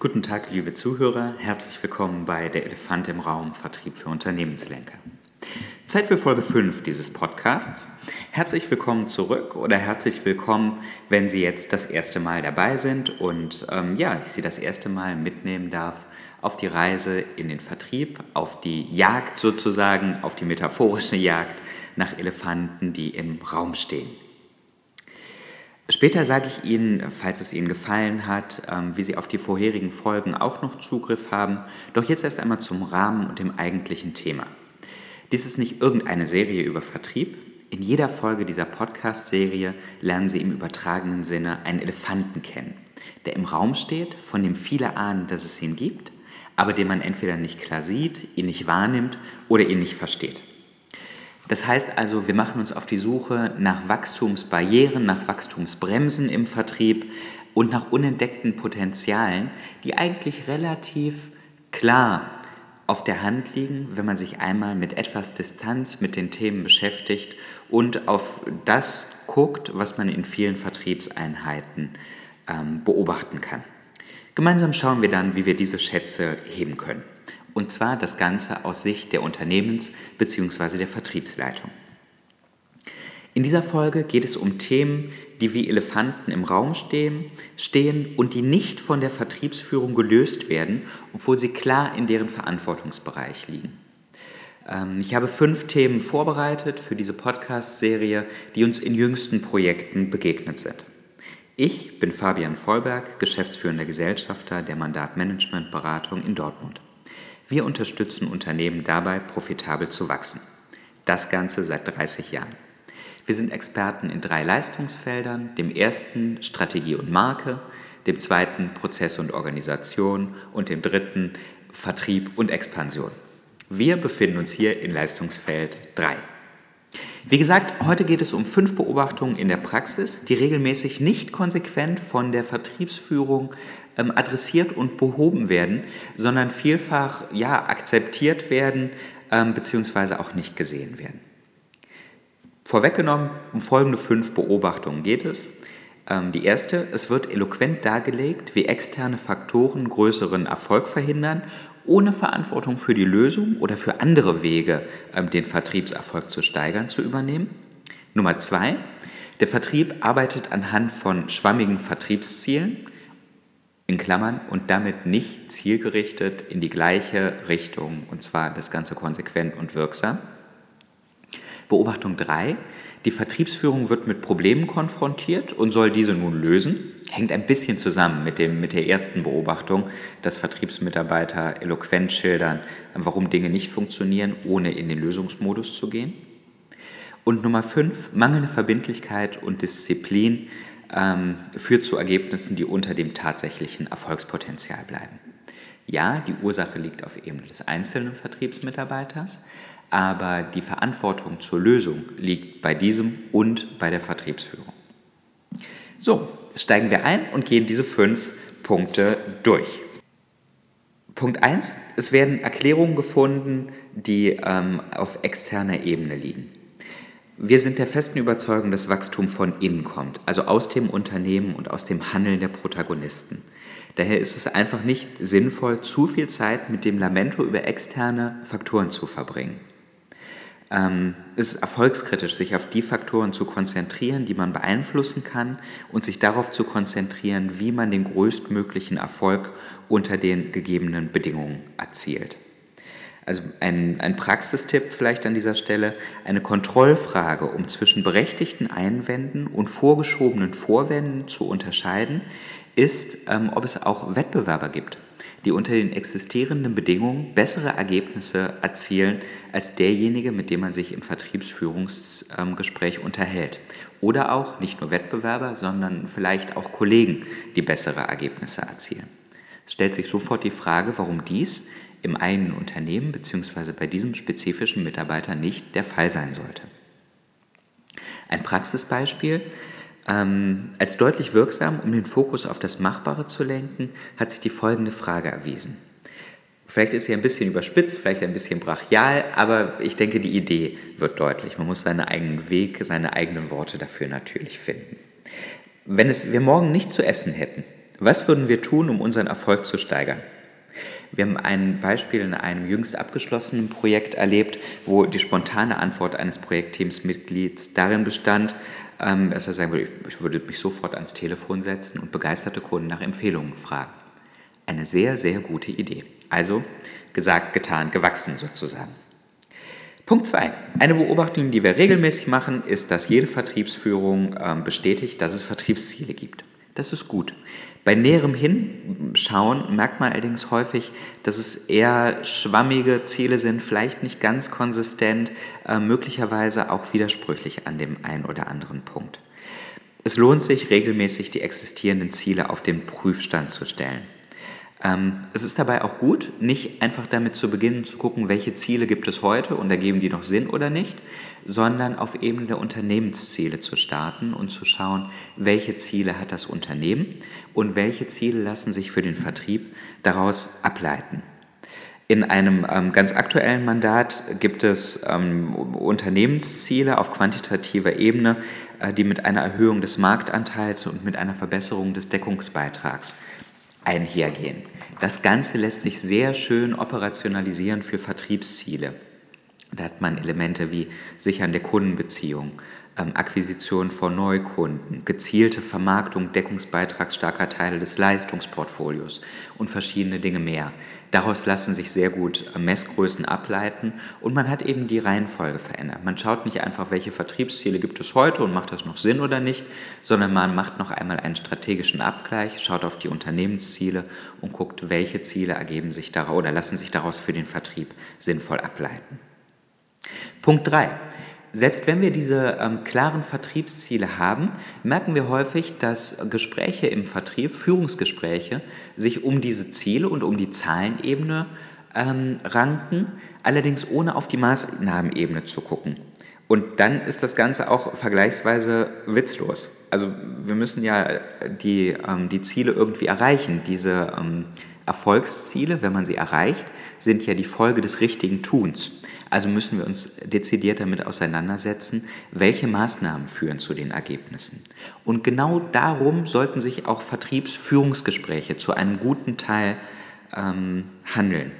Guten Tag, liebe Zuhörer. Herzlich willkommen bei Der Elefant im Raum Vertrieb für Unternehmenslenker. Zeit für Folge 5 dieses Podcasts. Herzlich willkommen zurück oder herzlich willkommen, wenn Sie jetzt das erste Mal dabei sind und ähm, ja, ich Sie das erste Mal mitnehmen darf auf die Reise in den Vertrieb, auf die Jagd sozusagen, auf die metaphorische Jagd nach Elefanten, die im Raum stehen. Später sage ich Ihnen, falls es Ihnen gefallen hat, ähm, wie Sie auf die vorherigen Folgen auch noch Zugriff haben. Doch jetzt erst einmal zum Rahmen und dem eigentlichen Thema. Dies ist nicht irgendeine Serie über Vertrieb. In jeder Folge dieser Podcast-Serie lernen Sie im übertragenen Sinne einen Elefanten kennen, der im Raum steht, von dem viele ahnen, dass es ihn gibt, aber den man entweder nicht klar sieht, ihn nicht wahrnimmt oder ihn nicht versteht. Das heißt also, wir machen uns auf die Suche nach Wachstumsbarrieren, nach Wachstumsbremsen im Vertrieb und nach unentdeckten Potenzialen, die eigentlich relativ klar auf der Hand liegen, wenn man sich einmal mit etwas Distanz mit den Themen beschäftigt und auf das guckt, was man in vielen Vertriebseinheiten ähm, beobachten kann. Gemeinsam schauen wir dann, wie wir diese Schätze heben können und zwar das Ganze aus Sicht der Unternehmens- bzw. der Vertriebsleitung. In dieser Folge geht es um Themen, die wie Elefanten im Raum stehen, stehen und die nicht von der Vertriebsführung gelöst werden, obwohl sie klar in deren Verantwortungsbereich liegen. Ähm, ich habe fünf Themen vorbereitet für diese Podcast-Serie, die uns in jüngsten Projekten begegnet sind. Ich bin Fabian Vollberg, geschäftsführender Gesellschafter der Mandatmanagement-Beratung in Dortmund. Wir unterstützen Unternehmen dabei, profitabel zu wachsen. Das Ganze seit 30 Jahren. Wir sind Experten in drei Leistungsfeldern, dem ersten Strategie und Marke, dem zweiten Prozess und Organisation und dem dritten Vertrieb und Expansion. Wir befinden uns hier in Leistungsfeld 3. Wie gesagt, heute geht es um fünf Beobachtungen in der Praxis, die regelmäßig nicht konsequent von der Vertriebsführung ähm, adressiert und behoben werden, sondern vielfach ja, akzeptiert werden ähm, bzw. auch nicht gesehen werden. Vorweggenommen, um folgende fünf Beobachtungen geht es. Ähm, die erste, es wird eloquent dargelegt, wie externe Faktoren größeren Erfolg verhindern ohne Verantwortung für die Lösung oder für andere Wege, ähm, den Vertriebserfolg zu steigern, zu übernehmen. Nummer zwei, der Vertrieb arbeitet anhand von schwammigen Vertriebszielen, in Klammern, und damit nicht zielgerichtet in die gleiche Richtung, und zwar das Ganze konsequent und wirksam. Beobachtung 3. Die Vertriebsführung wird mit Problemen konfrontiert und soll diese nun lösen. Hängt ein bisschen zusammen mit, dem, mit der ersten Beobachtung, dass Vertriebsmitarbeiter eloquent schildern, warum Dinge nicht funktionieren, ohne in den Lösungsmodus zu gehen. Und Nummer 5. Mangelnde Verbindlichkeit und Disziplin ähm, führt zu Ergebnissen, die unter dem tatsächlichen Erfolgspotenzial bleiben. Ja, die Ursache liegt auf Ebene des einzelnen Vertriebsmitarbeiters, aber die Verantwortung zur Lösung liegt bei diesem und bei der Vertriebsführung. So, steigen wir ein und gehen diese fünf Punkte durch. Punkt 1. Es werden Erklärungen gefunden, die ähm, auf externer Ebene liegen. Wir sind der festen Überzeugung, dass Wachstum von innen kommt, also aus dem Unternehmen und aus dem Handeln der Protagonisten. Daher ist es einfach nicht sinnvoll, zu viel Zeit mit dem Lamento über externe Faktoren zu verbringen. Ähm, es ist erfolgskritisch, sich auf die Faktoren zu konzentrieren, die man beeinflussen kann und sich darauf zu konzentrieren, wie man den größtmöglichen Erfolg unter den gegebenen Bedingungen erzielt. Also ein, ein Praxistipp vielleicht an dieser Stelle, eine Kontrollfrage, um zwischen berechtigten Einwänden und vorgeschobenen Vorwänden zu unterscheiden, ist, ähm, ob es auch Wettbewerber gibt die unter den existierenden Bedingungen bessere Ergebnisse erzielen als derjenige, mit dem man sich im Vertriebsführungsgespräch unterhält. Oder auch nicht nur Wettbewerber, sondern vielleicht auch Kollegen, die bessere Ergebnisse erzielen. Es stellt sich sofort die Frage, warum dies im eigenen Unternehmen bzw. bei diesem spezifischen Mitarbeiter nicht der Fall sein sollte. Ein Praxisbeispiel ähm, als deutlich wirksam, um den Fokus auf das Machbare zu lenken, hat sich die folgende Frage erwiesen. Vielleicht ist sie ein bisschen überspitzt, vielleicht ein bisschen brachial, aber ich denke, die Idee wird deutlich. Man muss seinen eigenen Weg, seine eigenen Worte dafür natürlich finden. Wenn es, wir morgen nichts zu essen hätten Was würden wir tun, um unseren Erfolg zu steigern? Wir haben ein Beispiel in einem jüngst abgeschlossenen Projekt erlebt, wo die spontane Antwort eines Projektteamsmitglieds darin bestand, ähm, dass er sagen würde, ich würde mich sofort ans Telefon setzen und begeisterte Kunden nach Empfehlungen fragen. Eine sehr, sehr gute Idee. Also gesagt, getan, gewachsen sozusagen. Punkt 2. Eine Beobachtung, die wir regelmäßig machen, ist, dass jede Vertriebsführung ähm, bestätigt, dass es Vertriebsziele gibt. Das ist gut. Bei näherem Hinschauen merkt man allerdings häufig, dass es eher schwammige Ziele sind, vielleicht nicht ganz konsistent, äh, möglicherweise auch widersprüchlich an dem einen oder anderen Punkt. Es lohnt sich regelmäßig, die existierenden Ziele auf den Prüfstand zu stellen. Ähm, es ist dabei auch gut, nicht einfach damit zu beginnen zu gucken, welche Ziele gibt es heute und ergeben die noch Sinn oder nicht, sondern auf Ebene der Unternehmensziele zu starten und zu schauen, welche Ziele hat das Unternehmen und welche Ziele lassen sich für den Vertrieb daraus ableiten. In einem ähm, ganz aktuellen Mandat gibt es ähm, Unternehmensziele auf quantitativer Ebene, äh, die mit einer Erhöhung des Marktanteils und mit einer Verbesserung des Deckungsbeitrags einhergehen. Das Ganze lässt sich sehr schön operationalisieren für Vertriebsziele. Da hat man Elemente wie Sichern der Kundenbeziehung, ähm, Akquisition von Neukunden, gezielte Vermarktung deckungsbeitragsstarker Teile des Leistungsportfolios und verschiedene Dinge mehr. Daraus lassen sich sehr gut äh, Messgrößen ableiten und man hat eben die Reihenfolge verändert. Man schaut nicht einfach, welche Vertriebsziele gibt es heute und macht das noch Sinn oder nicht, sondern man macht noch einmal einen strategischen Abgleich, schaut auf die Unternehmensziele und guckt, welche Ziele ergeben sich daraus oder lassen sich daraus für den Vertrieb sinnvoll ableiten. Punkt 3. Selbst wenn wir diese ähm, klaren Vertriebsziele haben, merken wir häufig, dass Gespräche im Vertrieb, Führungsgespräche, sich um diese Ziele und um die Zahlenebene ähm, ranken, allerdings ohne auf die Maßnahmenebene zu gucken. Und dann ist das Ganze auch vergleichsweise witzlos. Also wir müssen ja die, ähm, die Ziele irgendwie erreichen. Diese ähm, Erfolgsziele, wenn man sie erreicht, sind ja die Folge des richtigen Tuns. Also müssen wir uns dezidiert damit auseinandersetzen, welche Maßnahmen führen zu den Ergebnissen. Und genau darum sollten sich auch Vertriebsführungsgespräche zu einem guten Teil ähm, handeln.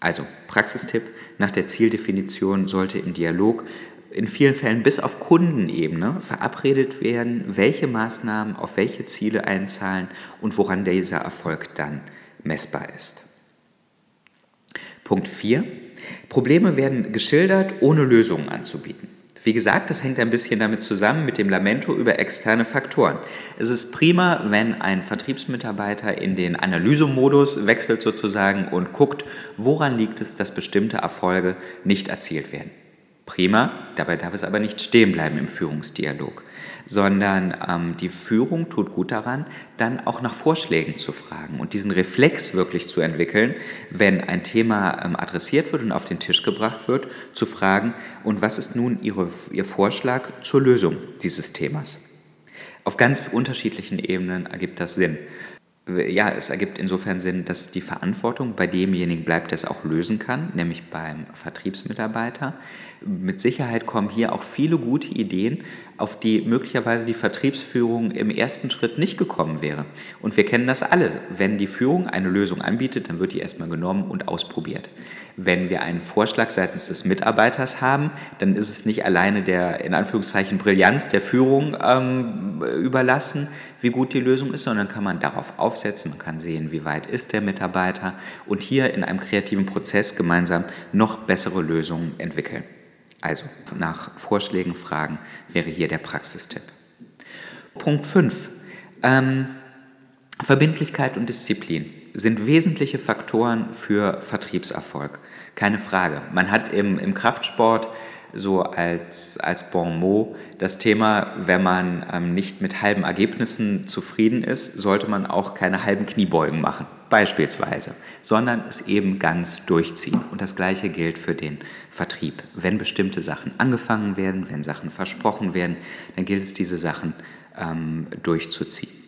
Also Praxistipp, nach der Zieldefinition sollte im Dialog in vielen Fällen bis auf Kundenebene verabredet werden, welche Maßnahmen auf welche Ziele einzahlen und woran dieser Erfolg dann messbar ist. Punkt 4. Probleme werden geschildert, ohne Lösungen anzubieten. Wie gesagt, das hängt ein bisschen damit zusammen mit dem Lamento über externe Faktoren. Es ist prima, wenn ein Vertriebsmitarbeiter in den Analysemodus wechselt sozusagen und guckt, woran liegt es, dass bestimmte Erfolge nicht erzielt werden. Prima, dabei darf es aber nicht stehen bleiben im Führungsdialog, sondern ähm, die Führung tut gut daran, dann auch nach Vorschlägen zu fragen und diesen Reflex wirklich zu entwickeln, wenn ein Thema ähm, adressiert wird und auf den Tisch gebracht wird, zu fragen, und was ist nun Ihre, Ihr Vorschlag zur Lösung dieses Themas? Auf ganz unterschiedlichen Ebenen ergibt das Sinn ja, es ergibt insofern Sinn, dass die Verantwortung bei demjenigen bleibt, der es auch lösen kann, nämlich beim Vertriebsmitarbeiter. Mit Sicherheit kommen hier auch viele gute Ideen, auf die möglicherweise die Vertriebsführung im ersten Schritt nicht gekommen wäre. Und wir kennen das alle. Wenn die Führung eine Lösung anbietet, dann wird die erstmal genommen und ausprobiert. Wenn wir einen Vorschlag seitens des Mitarbeiters haben, dann ist es nicht alleine der in Anführungszeichen Brillanz der Führung ähm, überlassen, wie gut die Lösung ist, sondern kann man darauf aufsetzen, man kann sehen, wie weit ist der Mitarbeiter und hier in einem kreativen Prozess gemeinsam noch bessere Lösungen entwickeln. Also nach Vorschlägen fragen wäre hier der Praxistipp. Punkt 5. Ähm, Verbindlichkeit und Disziplin sind wesentliche Faktoren für Vertriebserfolg. Keine Frage. Man hat im, im Kraftsport so als, als Bon mot das Thema, wenn man ähm, nicht mit halben Ergebnissen zufrieden ist, sollte man auch keine halben Kniebeugen machen, beispielsweise, sondern es eben ganz durchziehen. Und das Gleiche gilt für den Vertrieb. Wenn bestimmte Sachen angefangen werden, wenn Sachen versprochen werden, dann gilt es, diese Sachen ähm, durchzuziehen.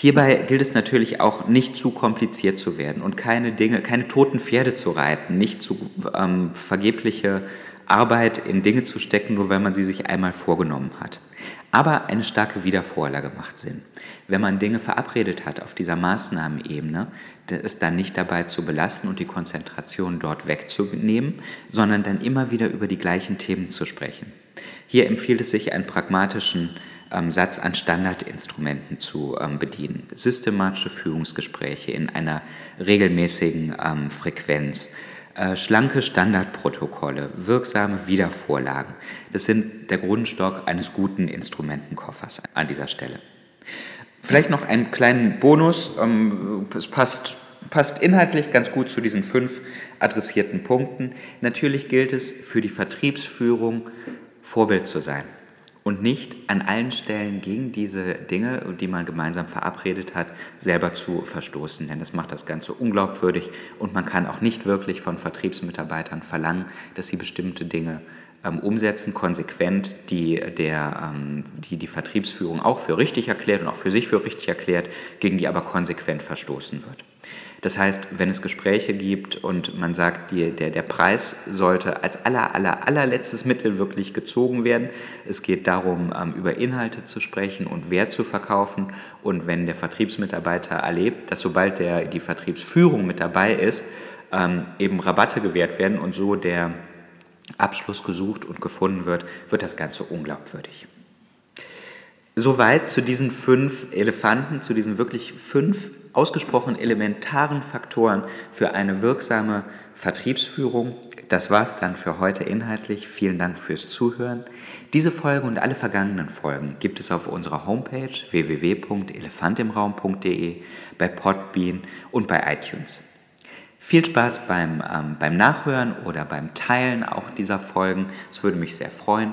Hierbei gilt es natürlich auch, nicht zu kompliziert zu werden und keine Dinge, keine toten Pferde zu reiten, nicht zu ähm, vergebliche Arbeit in Dinge zu stecken, nur wenn man sie sich einmal vorgenommen hat. Aber eine starke Wiedervorlage macht Sinn. Wenn man Dinge verabredet hat auf dieser Maßnahmenebene, es dann nicht dabei zu belassen und die Konzentration dort wegzunehmen, sondern dann immer wieder über die gleichen Themen zu sprechen. Hier empfiehlt es sich, einen pragmatischen ähm, Satz an Standardinstrumenten zu ähm, bedienen. Systematische Führungsgespräche in einer regelmäßigen ähm, Frequenz, schlanke Standardprotokolle, wirksame Wiedervorlagen. Das sind der Grundstock eines guten Instrumentenkoffers an dieser Stelle. Vielleicht noch einen kleinen Bonus. Ähm, es passt, passt inhaltlich ganz gut zu diesen fünf adressierten Punkten. Natürlich gilt es für die Vertriebsführung Vorbild zu sein und nicht an allen Stellen gegen diese Dinge, die man gemeinsam verabredet hat, selber zu verstoßen. Denn das macht das Ganze unglaubwürdig und man kann auch nicht wirklich von Vertriebsmitarbeitern verlangen, dass sie bestimmte Dinge ähm, umsetzen, konsequent, die, der, ähm, die die Vertriebsführung auch für richtig erklärt und auch für sich für richtig erklärt, gegen die aber konsequent verstoßen wird. Das heißt, wenn es Gespräche gibt und man sagt, die, der, der Preis sollte als aller, aller, allerletztes Mittel wirklich gezogen werden. Es geht darum, ähm, über Inhalte zu sprechen und Wert zu verkaufen. Und wenn der Vertriebsmitarbeiter erlebt, dass sobald der, die Vertriebsführung mit dabei ist, ähm, eben Rabatte gewährt werden und so der Abschluss gesucht und gefunden wird, wird das Ganze unglaubwürdig. Soweit zu diesen fünf Elefanten, zu diesen wirklich fünf ausgesprochen elementaren Faktoren für eine wirksame Vertriebsführung. Das war's dann für heute inhaltlich. Vielen Dank fürs Zuhören. Diese Folge und alle vergangenen Folgen gibt es auf unserer Homepage www.elefantimraum.de, bei Podbean und bei iTunes. Viel Spaß beim, ähm, beim Nachhören oder beim Teilen auch dieser Folgen. Es würde mich sehr freuen.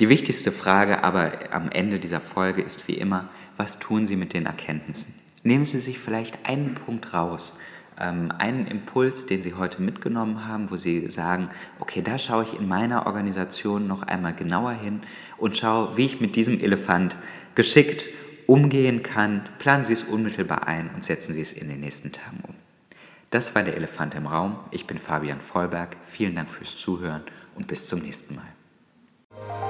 Die wichtigste Frage aber am Ende dieser Folge ist wie immer, was tun Sie mit den Erkenntnissen? Nehmen Sie sich vielleicht einen Punkt raus, ähm, einen Impuls, den Sie heute mitgenommen haben, wo Sie sagen, okay, da schaue ich in meiner Organisation noch einmal genauer hin und schaue, wie ich mit diesem Elefant geschickt umgehen kann. Planen Sie es unmittelbar ein und setzen Sie es in den nächsten Tagen um. Das war der Elefant im Raum. Ich bin Fabian Vollberg. Vielen Dank fürs Zuhören und bis zum nächsten Mal.